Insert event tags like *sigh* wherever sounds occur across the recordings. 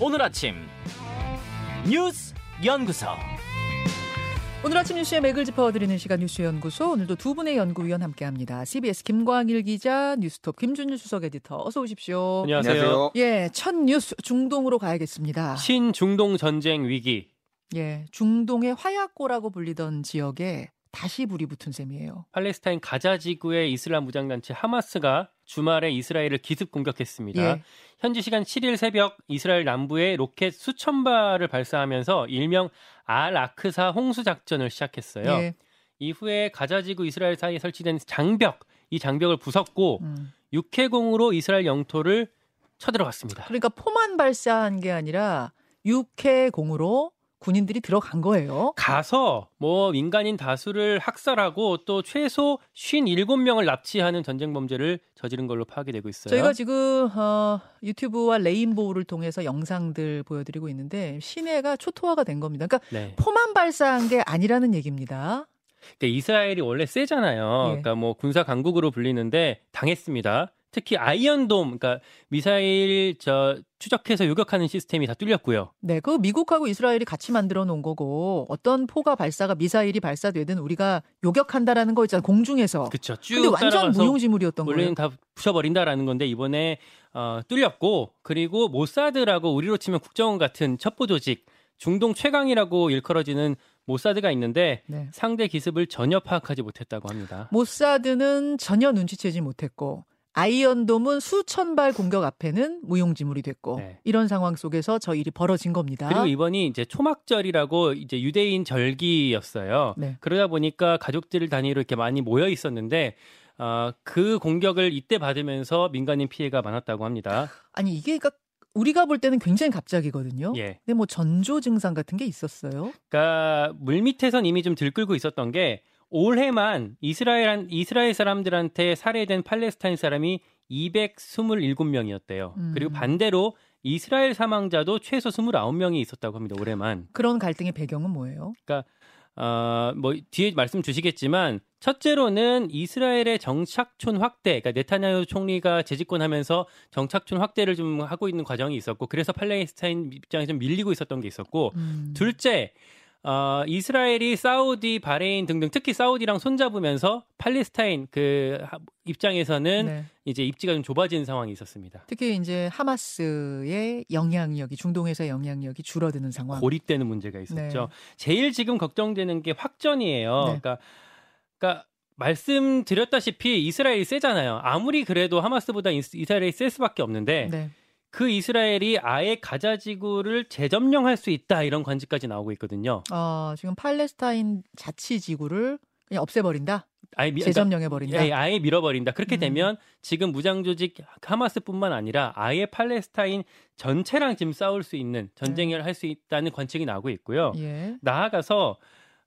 오늘 아침 뉴스 연구소. 오늘 아침 뉴스의 맥을 짚어드리는 시간 뉴스 연구소 오늘도 두 분의 연구위원 함께합니다. CBS 김광일 기자, 뉴스톱 김준일 수석 에디터 어서 오십시오. 안녕하세요. 예, 첫 뉴스 중동으로 가야겠습니다. 신중동 전쟁 위기. 예, 중동의 화약고라고 불리던 지역에 다시 불이 붙은 셈이에요. 팔레스타인 가자 지구의 이슬람 무장단체 하마스가 주말에 이스라엘을 기습 공격했습니다. 예. 현지 시간 7일 새벽 이스라엘 남부에 로켓 수천 발을 발사하면서 일명 알 아크사 홍수 작전을 시작했어요. 예. 이후에 가자 지구 이스라엘 사이에 설치된 장벽, 이 장벽을 부쉈고 음. 육해공으로 이스라엘 영토를 쳐들어갔습니다. 그러니까 포만 발사한 게 아니라 육해공으로 군인들이 들어간 거예요. 가서 뭐 민간인 다수를 학살하고 또 최소 57명을 납치하는 전쟁 범죄를 저지른 걸로 파악이 되고 있어요. 저희가 지금 어, 유튜브와 레인보우를 통해서 영상들 보여드리고 있는데 시내가 초토화가 된 겁니다. 그러니까 네. 포만 발사한 게 아니라는 얘기입니다. 그러니까 이스라엘이 원래 세잖아요. 예. 그러니까 뭐 군사 강국으로 불리는데 당했습니다. 특히 아이언돔, 그러니까 미사일 저 추적해서 요격하는 시스템이 다 뚫렸고요. 네, 그 미국하고 이스라엘이 같이 만들어 놓은 거고 어떤 포가 발사가 미사일이 발사되든 우리가 요격한다라는 거 있잖아요. 공중에서. 그렇죠. 쭉 근데 완전 무용지물이었던 거예요. 원래는 다 부셔버린다라는 건데 이번에 어, 뚫렸고 그리고 모사드라고 우리로 치면 국정원 같은 첩보 조직 중동 최강이라고 일컬어지는 모사드가 있는데 네. 상대 기습을 전혀 파악하지 못했다고 합니다. 모사드는 전혀 눈치채지 못했고 아이언돔은 수천 발 공격 앞에는 무용지물이 됐고 네. 이런 상황 속에서 저 일이 벌어진 겁니다. 그리고 이번이 이제 초막절이라고 이제 유대인 절기였어요. 네. 그러다 보니까 가족들 단위로 이렇게 많이 모여 있었는데 어, 그 공격을 이때 받으면서 민간인 피해가 많았다고 합니다. 아니 이게 그러니까 우리가 볼 때는 굉장히 갑자기거든요. 예. 근데 뭐 전조 증상 같은 게 있었어요. 그러니까 물 밑에선 이미 좀 들끓고 있었던 게 올해만 이스라엘 이스라엘 사람들한테 살해된 팔레스타인 사람이 227명이었대요. 음. 그리고 반대로 이스라엘 사망자도 최소 29명이 있었다고 합니다. 올해만. 그런 갈등의 배경은 뭐예요? 어, 뭐 뒤에 말씀 주시겠지만 첫째로는 이스라엘의 정착촌 확대, 그러니까 네타냐후 총리가 재집권하면서 정착촌 확대를 좀 하고 있는 과정이 있었고 그래서 팔레스타인 입장에서 좀 밀리고 있었던 게 있었고 음. 둘째, 어, 이스라엘이 사우디, 바레인 등등 특히 사우디랑 손잡으면서 팔레스타인 그 하- 입장에서는 네. 이제 입지가 좀 좁아진 상황이 있었습니다. 특히 이제 하마스의 영향력이 중동에서의 영향력이 줄어드는 상황. 고립되는 문제가 있었죠. 네. 제일 지금 걱정되는 게 확전이에요. 네. 그러니까, 그러니까 말씀드렸다시피 이스라엘이 세잖아요. 아무리 그래도 하마스보다 이스- 이스라엘이 셀 수밖에 없는데 네. 그 이스라엘이 아예 가자 지구를 재점령할 수 있다 이런 관측까지 나오고 있거든요. 어, 지금 팔레스타인 자치 지구를 그냥 없애버린다. 아예 미- 재점령해 버린다. 그러니까, 예, 아예 밀어버린다. 그렇게 음. 되면 지금 무장 조직 하마스뿐만 아니라 아예 팔레스타인 전체랑 지금 싸울 수 있는 전쟁을 할수 있다는 관측이 나오고 있고요. 예. 나아가서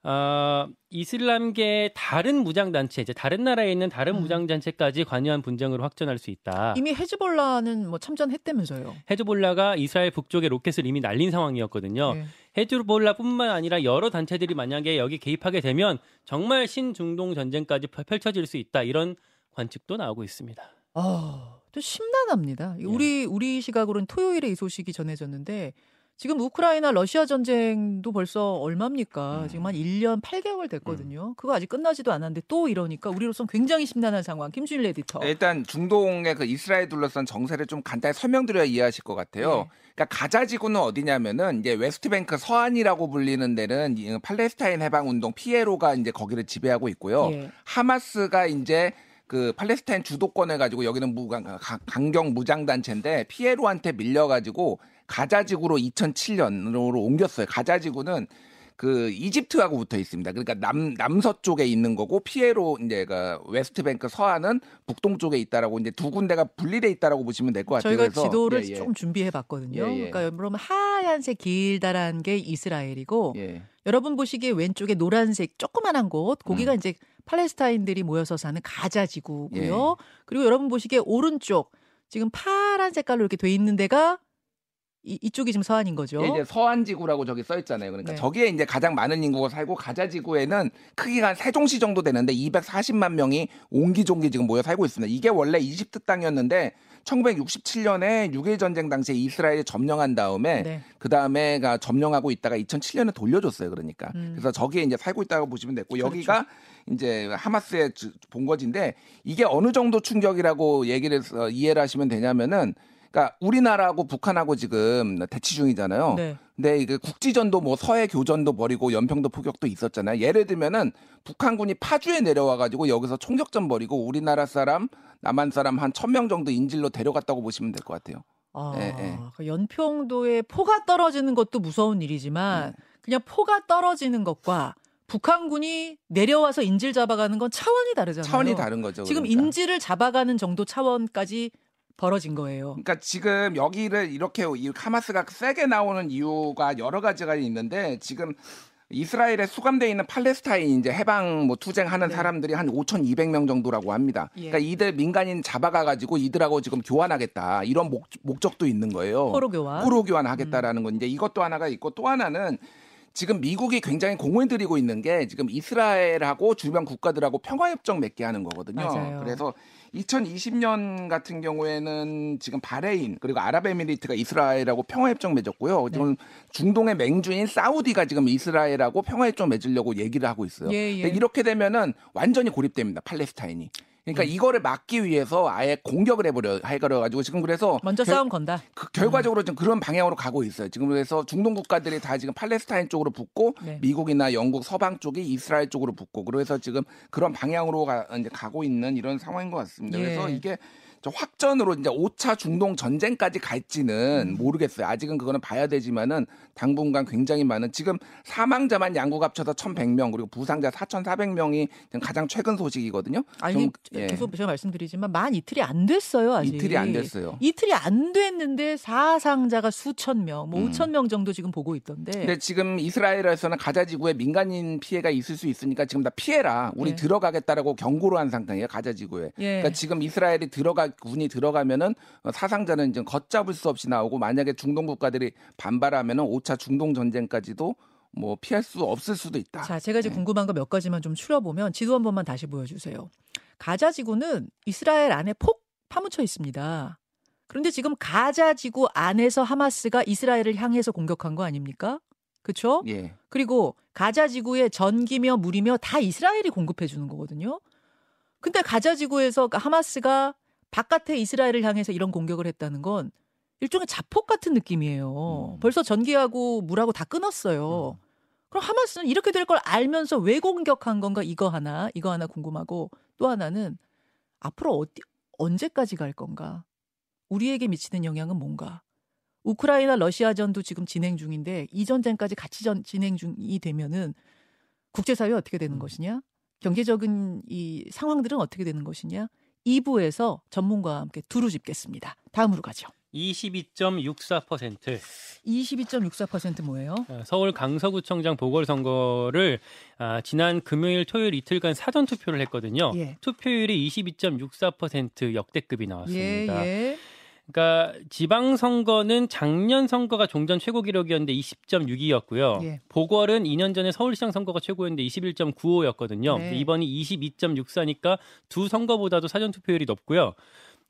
어, 이슬람계 다른 무장 단체, 이제 다른 나라에 있는 다른 음. 무장 단체까지 관여한 분쟁으로 확전할 수 있다. 이미 헤즈볼라는 뭐 참전했다면서요. 헤즈볼라가 이스라엘 북쪽에 로켓을 이미 날린 상황이었거든요. 예. 헤즈볼라뿐만 아니라 여러 단체들이 만약에 여기 개입하게 되면 정말 신중동 전쟁까지 펼- 펼쳐질 수 있다 이런 관측도 나오고 있습니다. 어, 또 심란합니다. 예. 우리 우리 시각으로는 토요일에 이 소식이 전해졌는데 지금 우크라이나 러시아 전쟁도 벌써 얼마입니까? 음. 지금 한 1년 8개월 됐거든요. 그거 아직 끝나지도 않았는데 또 이러니까 우리로선 굉장히 심란한 상황. 김준일 에디터. 일단 중동의 그 이스라엘 둘러싼 정세를 좀 간단히 설명드려야 이해하실 것 같아요. 네. 그러니까 가자 지구는 어디냐면은 이제 웨스트뱅크 서안이라고 불리는 데는 이 팔레스타인 해방 운동 PLO가 이제 거기를 지배하고 있고요. 예. 하마스가 이제 그 팔레스타인 주도권을 가지고 여기는 무강 가- 강경 무장 단체인데 PLO한테 밀려 가지고 가자 지구로 2007년으로 옮겼어요. 가자 지구는 그 이집트하고 붙어 있습니다. 그러니까 남 남서쪽에 있는 거고 PLO 이제 그 웨스트뱅크 서안은 북동쪽에 있다라고 이제 두 군데가 분리돼 있다라고 보시면 될 것 같아요. 저희가 그래서 지도를 예, 예. 좀 준비해 봤거든요. 예, 예. 그러니까 여러분 하얀색 길다란 게 이스라엘이고 예. 여러분 보시기에 왼쪽에 노란색 조그만한 곳 음. 거기가 이제 팔레스타인들이 모여서 사는 가자 지구고요. 예. 그리고 여러분 보시기에 오른쪽 지금 파란 색깔로 이렇게 돼 있는 데가 이, 이쪽이 지금 서한인 거죠. 예, 이제 서한 지구라고 저기 써 있잖아요. 그러니까 네. 저기에 이제 가장 많은 인구가 살고 가자 지구에는 크기가 한 세종시 정도 되는데 240만 명이 옹기종기 지금 모여 살고 있습니다. 이게 원래 이집트 땅이었는데 1967년에 6.1 전쟁 당시에 이스라엘이 점령한 다음에 네. 그 다음에가 점령하고 있다가 2007년에 돌려줬어요. 그러니까 음. 그래서 저기에 이제 살고 있다고 보시면 됐고 그렇죠. 여기가 이제 하마스의 주- 본거지인데 이게 어느 정도 충격이라고 얘기를 해서 이해를 하시면 되냐면은 그러니까 우리나라하고 북한하고 지금 대치 중이잖아요. 네. 근데 이게 국지전도 뭐 서해 교전도 벌이고 연평도 포격도 있었잖아요. 예를 들면은 북한군이 파주에 내려와 가지고 여기서 총격전 벌이고 우리나라 사람, 남한 사람 한 천 명 정도 인질로 데려갔다고 보시면 될 것 같아요. 아, 예, 예. 그 연평도에 포가 떨어지는 것도 무서운 일이지만 그냥 포가 떨어지는 것과 북한군이 내려와서 인질 잡아가는 건 차원이 다르잖아요. 차원이 다른 거죠. 지금 그러니까. 인질을 잡아가는 정도 차원까지 벌어진 거예요. 그러니까 지금 여기를 이렇게 이 하마스가 세게 나오는 이유가 여러 가지가 있는데 지금 이스라엘에 수감돼 있는 팔레스타인 이제 해방 뭐 투쟁하는 네. 사람들이 한 5,200명 정도라고 합니다. 예. 그러니까 이들 민간인 잡아가 가지고 이들하고 지금 교환하겠다 이런 목, 목적도 있는 거예요. 포로 교환. 포로 교환하겠다라는 건 이제 이것도 하나가 있고 또 하나는 지금 미국이 굉장히 공을 들이고 있는 게 지금 이스라엘하고 주변 국가들하고 평화협정 맺게 하는 거거든요. 맞아요. 그래서 2020년 같은 경우에는 지금 바레인 그리고 아랍에미리트가 이스라엘하고 평화협정 맺었고요. 네. 지금 중동의 맹주인 사우디가 지금 이스라엘하고 평화협정 맺으려고 얘기를 하고 있어요. 예, 예. 이렇게 되면은 완전히 고립됩니다. 팔레스타인이. 그러니까 이거를 막기 위해서 아예 공격을 해버려 해버려 가지고 지금 그래서 먼저 결- 싸움 건다. 그 결과적으로 지금 그런 방향으로 가고 있어요. 지금 그래서 중동 국가들이 다 지금 팔레스타인 쪽으로 붙고 네. 미국이나 영국 서방 쪽이 이스라엘 쪽으로 붙고 그래서 지금 그런 방향으로 가, 이제 가고 있는 이런 상황인 것 같습니다. 예. 그래서 이게 저 확전으로 이제 5차 중동 전쟁까지 갈지는 음. 모르겠어요. 아직은 그거는 봐야 되지만은 당분간 굉장히 많은 지금 사망자만 양국 합쳐서 1,100명 그리고 부상자 4,400명이 가장 최근 소식이거든요. 아니 좀, 예. 계속 제가 말씀드리지만 만 이틀이 안 됐어요 아직. 이틀이 안 됐어요. 이틀이 안 됐는데 사상자가 수천 명, 뭐 음. 오천 명 정도 지금 보고 있던데. 근데 지금 이스라엘에서는 가자 지구에 민간인 피해가 있을 수 있으니까 지금 다 피해라. 우리 예. 들어가겠다라고 경고를 한 상태예요. 가자 지구에. 예. 그러니까 지금 이스라엘이 들어가 군이 들어가면은 어, 사상자는 지금 걷잡을 수 없이 나오고 만약에 중동 국가들이 반발하면은 5차 중동 전쟁까지도 뭐 피할 수 없을 수도 있다. 자, 제가 이제 네. 궁금한 거 몇 가지만 좀 추려 보면 지도 한 번만 다시 보여 주세요. 가자 지구는 이스라엘 안에 폭 파묻혀 있습니다. 그런데 지금 가자 지구 안에서 하마스가 이스라엘을 향해서 공격한 거 아닙니까? 그렇죠? 예. 그리고 가자 지구에 전기며 물이며 다 이스라엘이 공급해 주는 거거든요. 근데 가자 지구에서 하마스가 바깥에 이스라엘을 향해서 이런 공격을 했다는 건 일종의 자폭 같은 느낌이에요. 음. 벌써 전기하고 물하고 다 끊었어요. 그럼 하마스는 이렇게 될 걸 알면서 왜 공격한 건가 이거 하나 이거 하나 궁금하고 또 하나는 앞으로 어디 언제까지 갈 건가? 우리에게 미치는 영향은 뭔가? 우크라이나 러시아전도 지금 진행 중인데 이 전쟁까지 같이 전, 진행 중이 되면은 국제사회 어떻게 되는 것이냐? 경제적인 이 상황들은 어떻게 되는 것이냐? 2부에서 전문가와 함께 두루 짚겠습니다. 다음으로 가죠. 22.64% 22.64% 뭐예요? 어, 서울 강서구청장 보궐선거를 아, 지난 금요일 토요일 이틀간 사전 투표를 했거든요. 예. 투표율이 22.64% 역대급이 예, 나왔습니다. 예. 그러니까 지방 선거는 작년 선거가 종전 최고 기록이었는데 20.62였고요. 예. 보궐은 2년 전에 서울시장 선거가 최고였는데 21.95였거든요. 네. 이번이 22.64니까 두 선거보다도 사전 투표율이 높고요.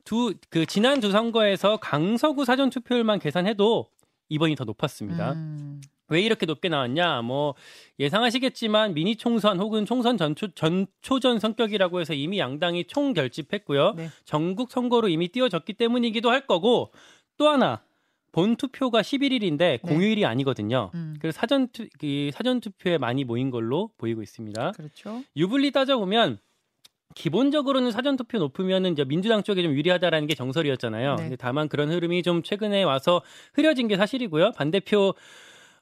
두 그 지난 두 선거에서 강서구 사전 투표율만 계산해도 이번이 더 높았습니다. 음, 왜 이렇게 높게 나왔냐? 뭐 예상하시겠지만 미니 총선 혹은 총선 전초, 전초전 성격이라고 해서 이미 양당이 총 결집했고요. 네. 전국 선거로 이미 띄워졌기 때문이기도 할 거고 또 하나 본 투표가 11일인데 공휴일이 아니거든요. 네. 음. 그래서 사전 투 이 사전 투표에 많이 모인 걸로 보이고 있습니다. 그렇죠. 유불리 따져 보면 기본적으로는 사전 투표 높으면은 이제 민주당 쪽에 좀 유리하다라는 게 정설이었잖아요. 네. 근데 다만 그런 흐름이 좀 최근에 와서 흐려진 게 사실이고요. 반대표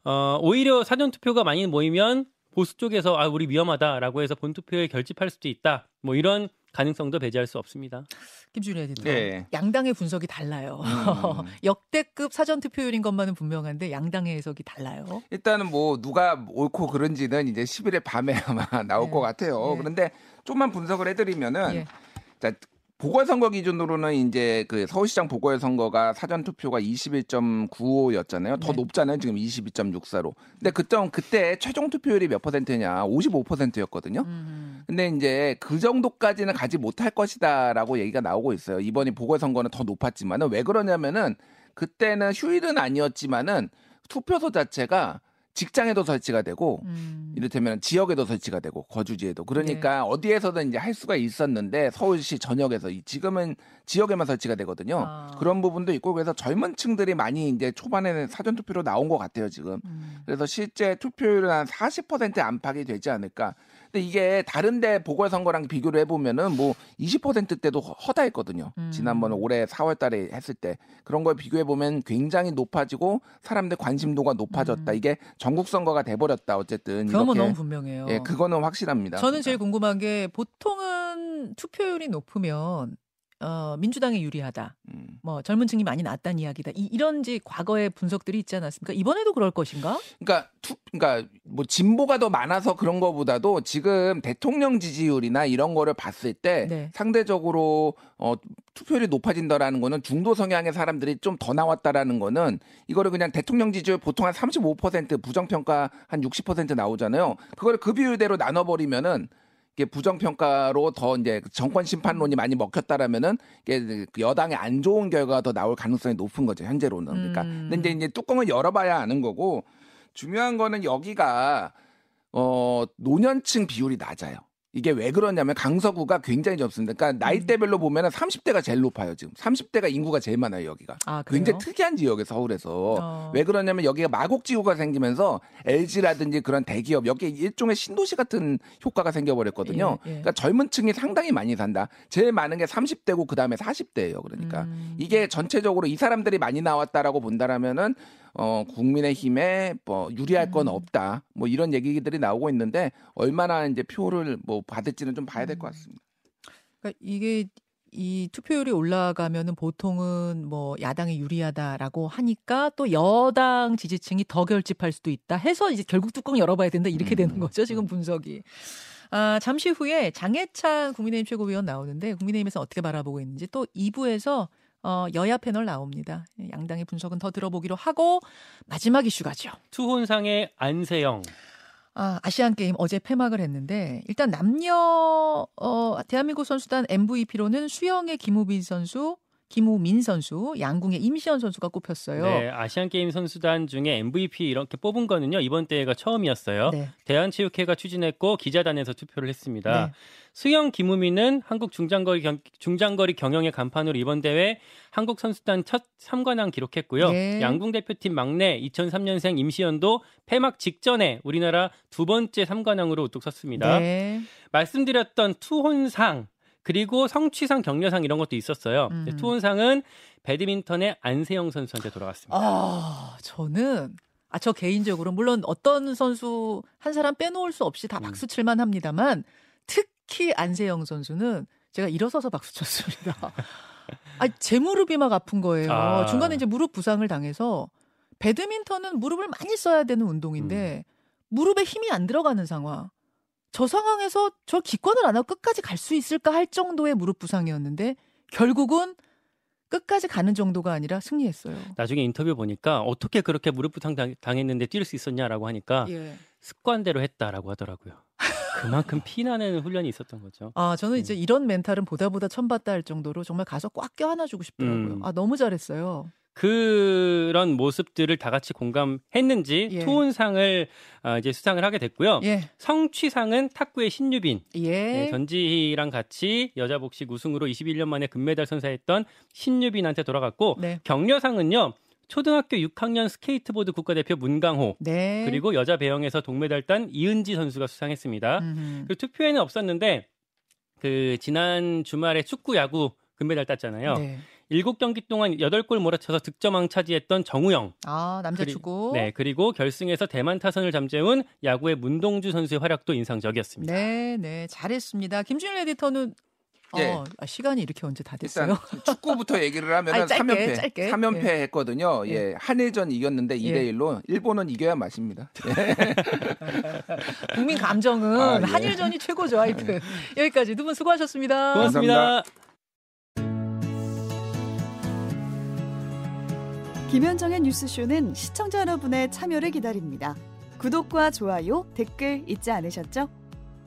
어 오히려 사전 투표가 많이 모이면 보수 쪽에서 아 우리 위험하다라고 해서 본 투표에 결집할 수도 있다. 뭐 이런 가능성도 배제할 수 없습니다. 김준희 에디터. 네. 양당의 분석이 달라요. 음. *laughs* 역대급 사전 투표율인 것만은 분명한데 양당의 해석이 달라요. 일단은 뭐 누가 옳고 그른지는 이제 10일의 밤에 아마 나올 네. 것 같아요. 네. 그런데 좀만 분석을 해드리면은 예. 자, 보궐선거 기준으로는 이제 그 서울시장 보궐선거가 사전 투표가 21.95였잖아요. 더 네. 높잖아요. 지금 22.64로. 근데 그때 그때 최종 투표율이 몇 퍼센트냐? 55%였거든요. 음. 근데 이제 그 정도까지는 가지 못할 것이다라고 얘기가 나오고 있어요. 이번이 보궐선거는 더 높았지만은 왜 그러냐면은 그때는 휴일은 아니었지만은 투표소 자체가 직장에도 설치가 되고 음. 이를테면 지역에도 설치가 되고 거주지에도 그러니까 어디에서든 이제 할 수가 있었는데 서울시 전역에서 이- 지금은 지역에만 설치가 되거든요. 아. 그런 부분도 있고 그래서 젊은 층들이 많이 이제 초반에는 사전 투표로 나온 것 같아요 지금. 음. 그래서 실제 투표율은 한 40% 안팎이 되지 않을까. 근데 이게 다른데 보궐선거랑 비교를 해보면은 뭐 20%대도 허다했거든요. 음. 지난번 올해 4월달에 했을 때 그런 걸 비교해 보면 굉장히 높아지고 사람들 관심도가 높아졌다. 음. 이게 전국 선거가 돼버렸다. 어쨌든 그건 너무 분명해요. 예, 그거는 확실합니다. 저는 제일 궁금한 게 보통은 투표율이 높으면 어, 민주당에 유리하다. 음. 뭐 젊은 층이 많이 나왔다는 이야기다. 이, 이런지 과거의 분석들이 있지 않았습니까? 이번에도 그럴 것인가? 그러니까 투, 그러니까 뭐 진보가 더 많아서 그런 거보다도 지금 대통령 지지율이나 이런 거를 봤을 때 네. 상대적으로 어 투표율이 높아진다라는 거는 중도 성향의 사람들이 좀 더 나왔다라는 거는 이거를 그냥 대통령 지지율 보통 한 35% 부정평가 한 60% 나오잖아요. 그거를 그 비율대로 나눠 버리면은 이게 부정평가로 더 이제 정권 심판론이 많이 먹혔다라면은 이게 그 여당에 안 좋은 결과가 더 나올 가능성이 높은 거죠 현재로는. 그러니까 음. 근데 이제, 이제 뚜껑을 열어봐야 아는 거고 중요한 거는 여기가 어 노년층 비율이 낮아요. 이게 왜 그러냐면 강서구가 굉장히 젊습니다. 그러니까 나이대별로 보면은 30대가 제일 높아요 지금. 30대가 인구가 제일 많아요 여기가. 아? 굉장히 특이한 지역에 서울에서 어. 왜 그러냐면 여기가 마곡지구가 생기면서 LG라든지 그런 대기업 여기에 일종의 신도시 같은 효과가 생겨버렸거든요. 예, 예. 그러니까 젊은 층이 상당히 많이 산다. 제일 많은 게 30대고 그 다음에 40대예요. 그러니까 음. 이게 전체적으로 이 사람들이 많이 나왔다라고 본다라면은 어 국민의힘에 뭐 유리할 건 음. 없다. 뭐 이런 얘기들이 나오고 있는데 얼마나 이제 표를 뭐 받을지는 좀 봐야 될 음. 것 같습니다. 그러니까 이게 이 투표율이 올라가면은 보통은 뭐 야당이 유리하다라고 하니까 또 여당 지지층이 더 결집할 수도 있다 해서 이제 결국 뚜껑 열어봐야 된다 이렇게 음. 되는 거죠 지금 분석이. 아 잠시 후에 장해찬 국민의힘 최고위원 나오는데 국민의힘에서 어떻게 바라보고 있는지 또 2부에서 어, 여야 패널 나옵니다. 양당의 분석은 더 들어보기로 하고 마지막 이슈 가죠. 투혼상의 안세영. 아, 아시안 게임 어제 폐막을 했는데 일단 남녀 어 대한민국 선수단 MVP로는 수영의 김우빈 선수, 김우민 선수, 양궁의 임시현 선수가 꼽혔어요. 네, 아시안 게임 선수단 중에 MVP 이렇게 뽑은 거는요 이번 대회가 처음이었어요. 네. 대한체육회가 추진했고 기자단에서 투표를 했습니다. 네. 수영 김우민은 한국 중장거리, 경, 중장거리 경영의 간판으로 이번 대회 한국 선수단 첫 3관왕 기록했고요. 예. 양궁 대표팀 막내 2003년생 임시연도 폐막 직전에 우리나라 두 번째 3관왕으로 우뚝 섰습니다. 네. 말씀드렸던 투혼상 그리고 성취상 격려상 이런 것도 있었어요. 음. 투혼상은 배드민턴의 안세영 선수한테 돌아갔습니다. 아, 저는 아, 저 개인적으로 물론 어떤 선수 한 사람 빼놓을 수 없이 다 음. 박수 칠만 합니다만 특히 안세영 선수는 제가 일어서서 박수 쳤습니다. *laughs* 아, 제 무릎이 막 아픈 거예요. 아. 중간에 이제 무릎 부상을 당해서 배드민턴은 무릎을 많이 써야 되는 운동인데 무릎에 힘이 안 들어가는 상황. 저 상황에서 저 기권을 안 하고 끝까지 갈 수 있을까 할 정도의 무릎 부상이었는데 결국은 끝까지 가는 정도가 아니라 승리했어요. 나중에 인터뷰 보니까 어떻게 그렇게 무릎 부상 당- 당했는데 뛸 수 있었냐라고 하니까 예. 습관대로 했다라고 하더라고요. 그만큼 피나는 훈련이 있었던 거죠. 아, 저는 이제 이런 멘탈은 보다 보다 천받다 할 정도로 정말 가서 꽉 껴안아주고 싶더라고요. 음. 아, 너무 잘했어요. 그런 모습들을 다 같이 공감했는지 예. 투혼상을 아, 이제 수상을 하게 됐고요. 예. 성취상은 탁구의 신유빈, 예. 네, 전지희랑 같이 여자 복식 우승으로 21년 만에 금메달 선사했던 신유빈한테 돌아갔고 네. 격려상은요. 초등학교 6학년 스케이트보드 국가대표 문강호 네. 그리고 여자 배영에서 동메달 딴 이은지 선수가 수상했습니다. 음흠. 그 투표에는 없었는데 그 지난 주말에 축구 야구 금메달 땄잖아요. 네. 일곱 경기 동안 8골 몰아쳐서 득점왕 차지했던 정우영. 아, 남자 그리- 축구. 네, 그리고 결승에서 대만 타선을 잠재운 야구의 문동주 선수의 활약도 인상적이었습니다. 네, 네. 잘했습니다. 김준일 에디터는 예. 어, 아, 시간이 이렇게 언제 다 됐어요? 일단 축구부터 얘기를 하면 은 3연패, 짧게. 3연패 예. 했거든요. 예. 예. 한일전 이겼는데 예. 2대 1로 일본은 이겨야 맛입니다. 예. *laughs* 국민 감정은 아, 한일전이 최고죠, 하여튼. 여기까지 두 분 수고하셨습니다. 고맙습니다 감사합니다. 김현정의 뉴스쇼는 시청자 여러분의 참여를 기다립니다. 구독과 좋아요, 댓글 잊지 않으셨죠?